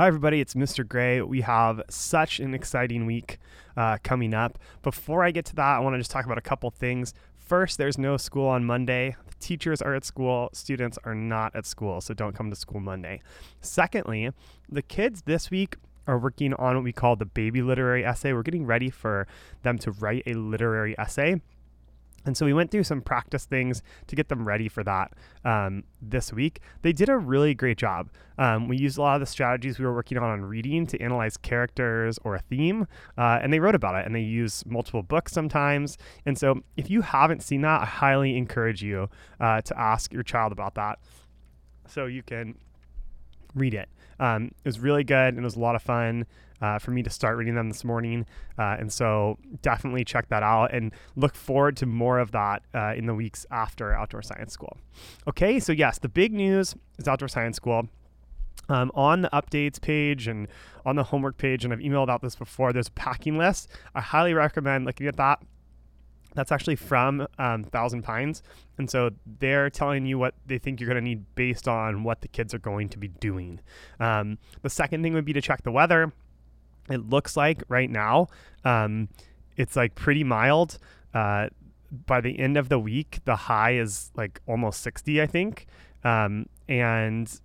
Hi, everybody. It's Mr. Gray. We have such an exciting week uh, coming up. Before I get to that, I want to just talk about a couple things. First, there's no school on Monday. The teachers are at school, students are not at school, so don't come to school Monday. Secondly, the kids this week are working on what we call the baby literary essay. We're getting ready for them to write a literary essay. And so we went through some practice things to get them ready for that um, this week. They did a really great job. Um, we used a lot of the strategies we were working on on reading to analyze characters or a theme, uh, and they wrote about it. And they use multiple books sometimes. And so if you haven't seen that, I highly encourage you uh, to ask your child about that, so you can read it. Um, it was really good and it was a lot of fun uh, for me to start reading them this morning. Uh, and so definitely check that out and look forward to more of that uh, in the weeks after Outdoor Science School. Okay, so yes, the big news is Outdoor Science School. Um, on the updates page and on the homework page, and I've emailed out this before, there's a packing list. I highly recommend looking at that that's actually from um, Thousand Pines. And so they're telling you what they think you're going to need based on what the kids are going to be doing. Um, the second thing would be to check the weather it looks like right now um, it's like pretty mild. Uh, by the end of the week, the high is like almost 60, I think. Um, and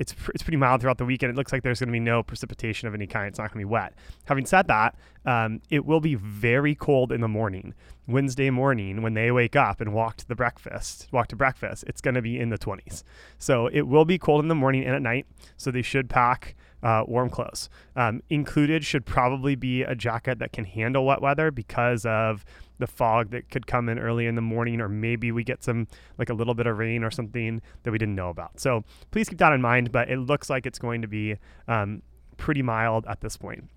it's, pr- it's pretty mild throughout the weekend. It looks like there's going to be no precipitation of any kind. It's not going to be wet. Having said that, um, it will be very cold in the morning. Wednesday morning, when they wake up and walk to the breakfast, walk to breakfast, it's going to be in the 20s. So it will be cold in the morning and at night. So they should pack uh, warm clothes. Um, included should probably be a jacket that can handle wet weather because of the fog that could come in early in the morning, or maybe we get some like a little bit of rain or something that we didn't know about. So please keep that in mind. But it looks like it's going to be um, pretty mild at this point.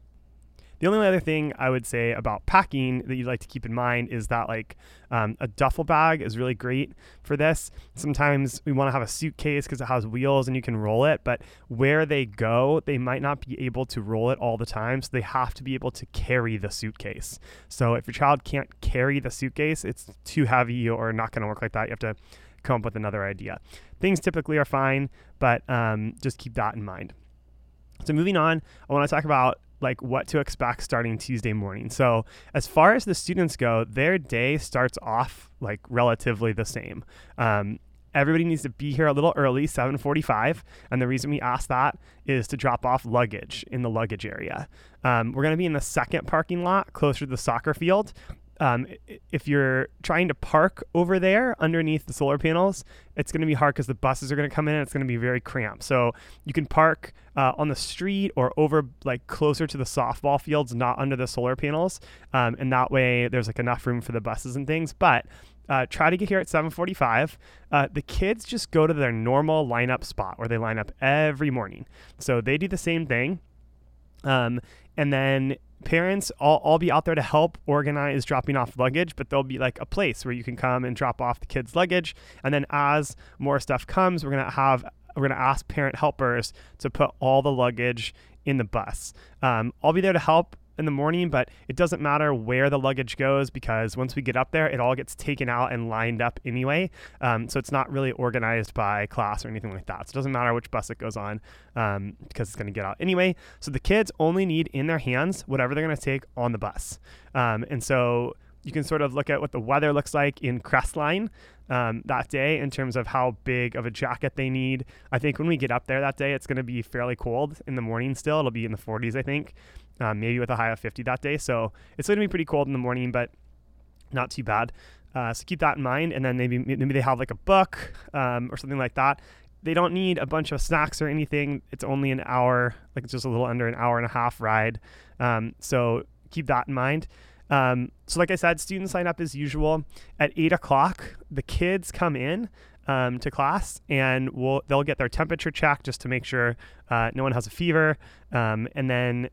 The only other thing I would say about packing that you'd like to keep in mind is that like um, a duffel bag is really great for this. Sometimes we want to have a suitcase because it has wheels and you can roll it, but where they go, they might not be able to roll it all the time. So they have to be able to carry the suitcase. So if your child can't carry the suitcase, it's too heavy or not going to work like that. You have to come up with another idea. Things typically are fine, but um, just keep that in mind. So moving on, I want to talk about like what to expect starting Tuesday morning. So, as far as the students go, their day starts off like relatively the same. Um, everybody needs to be here a little early 7.45 and the reason we ask that is to drop off luggage in the luggage area um, we're going to be in the second parking lot closer to the soccer field um, if you're trying to park over there underneath the solar panels, it's going to be hard because the buses are going to come in and it's going to be very cramped. So you can park uh, on the street or over like closer to the softball fields, not under the solar panels. Um, and that way there's like enough room for the buses and things. But uh, try to get here at 7:45. Uh, the kids just go to their normal lineup spot where they line up every morning. So they do the same thing. Um, and then parents I'll be out there to help organize dropping off luggage but there'll be like a place where you can come and drop off the kids luggage. And then as more stuff comes we're going to have we're going to ask parent helpers to put all the luggage in the bus. Um, i'll be there to help in the morning, but it doesn't matter where the luggage goes because once we get up there, it all gets taken out and lined up anyway. Um, so it's not really organized by class or anything like that. So it doesn't matter which bus it goes on um, because it's going to get out anyway. So the kids only need in their hands whatever they're going to take on the bus. Um, and so you can sort of look at what the weather looks like in Crestline um, that day in terms of how big of a jacket they need. I think when we get up there that day, it's going to be fairly cold in the morning still. It'll be in the 40s, I think, um, maybe with a high of 50 that day. So it's going to be pretty cold in the morning, but not too bad. Uh, so keep that in mind. And then maybe maybe they have like a book um, or something like that. They don't need a bunch of snacks or anything. It's only an hour, like it's just a little under an hour and a half ride. Um, so keep that in mind. Um, so, like I said, students sign up as usual at eight o'clock. The kids come in um, to class and we'll, they'll get their temperature checked just to make sure uh, no one has a fever. Um, and then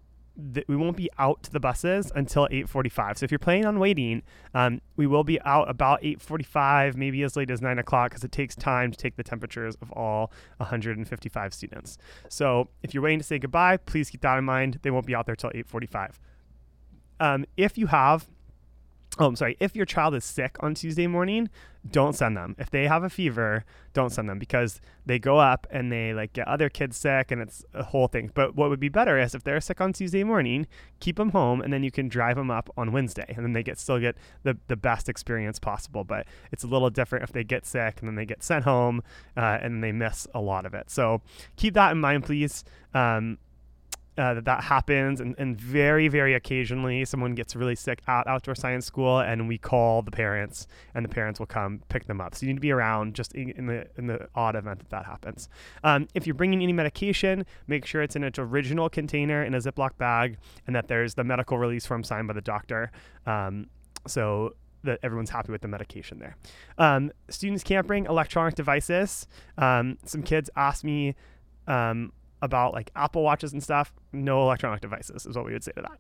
th- we won't be out to the buses until 8.45 so if you're planning on waiting um, we will be out about 8.45 maybe as late as 9 o'clock because it takes time to take the temperatures of all 155 students so if you're waiting to say goodbye please keep that in mind they won't be out there till 8.45 um, if you have oh, I'm sorry, if your child is sick on Tuesday morning, don't send them. If they have a fever, don't send them because they go up and they like get other kids sick and it's a whole thing. But what would be better is if they're sick on Tuesday morning, keep them home and then you can drive them up on Wednesday and then they get still get the, the best experience possible. But it's a little different if they get sick and then they get sent home uh, and they miss a lot of it. So keep that in mind, please. Um, uh, that that happens and, and very very occasionally someone gets really sick at outdoor science school and we call the parents and the parents will come pick them up so you need to be around just in, in the in the odd event that that happens um, if you're bringing any medication make sure it's in its original container in a ziploc bag and that there's the medical release form signed by the doctor um, so that everyone's happy with the medication there. Um, students can't bring electronic devices. Um, some kids asked me um, about like Apple Watches and stuff, no electronic devices is what we would say to that.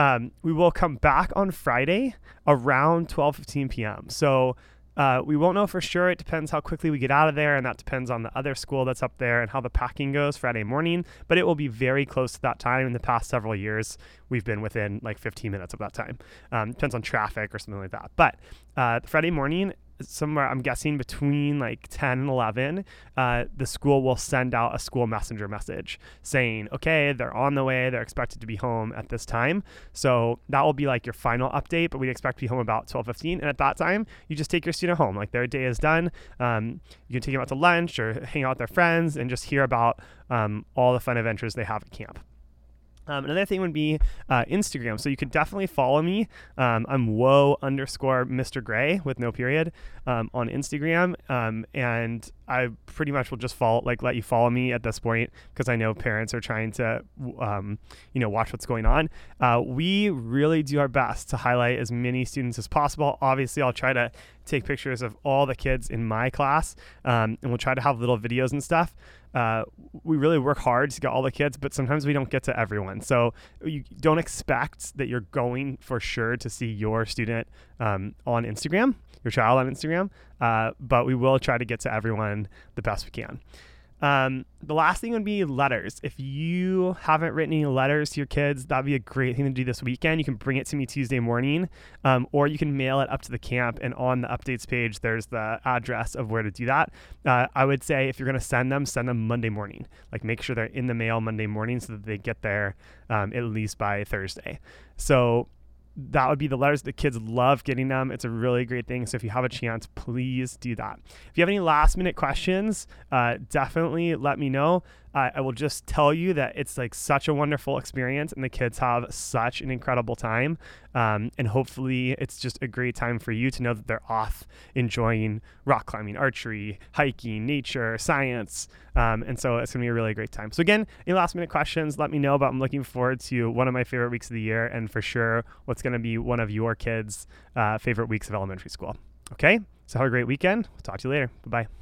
Um, we will come back on Friday around 12:15 p.m. So uh, we won't know for sure. It depends how quickly we get out of there, and that depends on the other school that's up there and how the packing goes Friday morning. But it will be very close to that time. In the past several years, we've been within like 15 minutes of that time. Um, depends on traffic or something like that. But uh, Friday morning, somewhere I'm guessing between like 10 and 11, uh, the school will send out a school messenger message saying, okay, they're on the way. They're expected to be home at this time. So that will be like your final update, but we'd expect to be home about 12:15. And at that time, you just take your student home. Like their day is done. Um, you can take them out to lunch or hang out with their friends and just hear about um, all the fun adventures they have at camp. Um, another thing would be uh, Instagram. So you could definitely follow me. Um, I'm whoa underscore Mr. Gray with no period um, on Instagram. Um, and I pretty much will just follow, like, let you follow me at this point because I know parents are trying to, um, you know, watch what's going on. Uh, we really do our best to highlight as many students as possible. Obviously, I'll try to take pictures of all the kids in my class um, and we'll try to have little videos and stuff uh, we really work hard to get all the kids, but sometimes we don't get to everyone. So you don't expect that you're going for sure to see your student um, on Instagram, your child on Instagram, uh, but we will try to get to everyone the best we can. Um, the last thing would be letters. If you haven't written any letters to your kids, that'd be a great thing to do this weekend. You can bring it to me Tuesday morning, um, or you can mail it up to the camp. And on the updates page, there's the address of where to do that. Uh, I would say if you're going to send them, send them Monday morning. Like make sure they're in the mail Monday morning so that they get there um, at least by Thursday. So that would be the letters. The kids love getting them. It's a really great thing. So if you have a chance, please do that. If you have any last minute questions, uh, definitely let me know I will just tell you that it's like such a wonderful experience and the kids have such an incredible time. Um, and hopefully, it's just a great time for you to know that they're off enjoying rock climbing, archery, hiking, nature, science. Um, and so it's going to be a really great time. So, again, any last minute questions, let me know. But I'm looking forward to one of my favorite weeks of the year and for sure what's going to be one of your kids' uh, favorite weeks of elementary school. Okay, so have a great weekend. We'll talk to you later. Bye bye.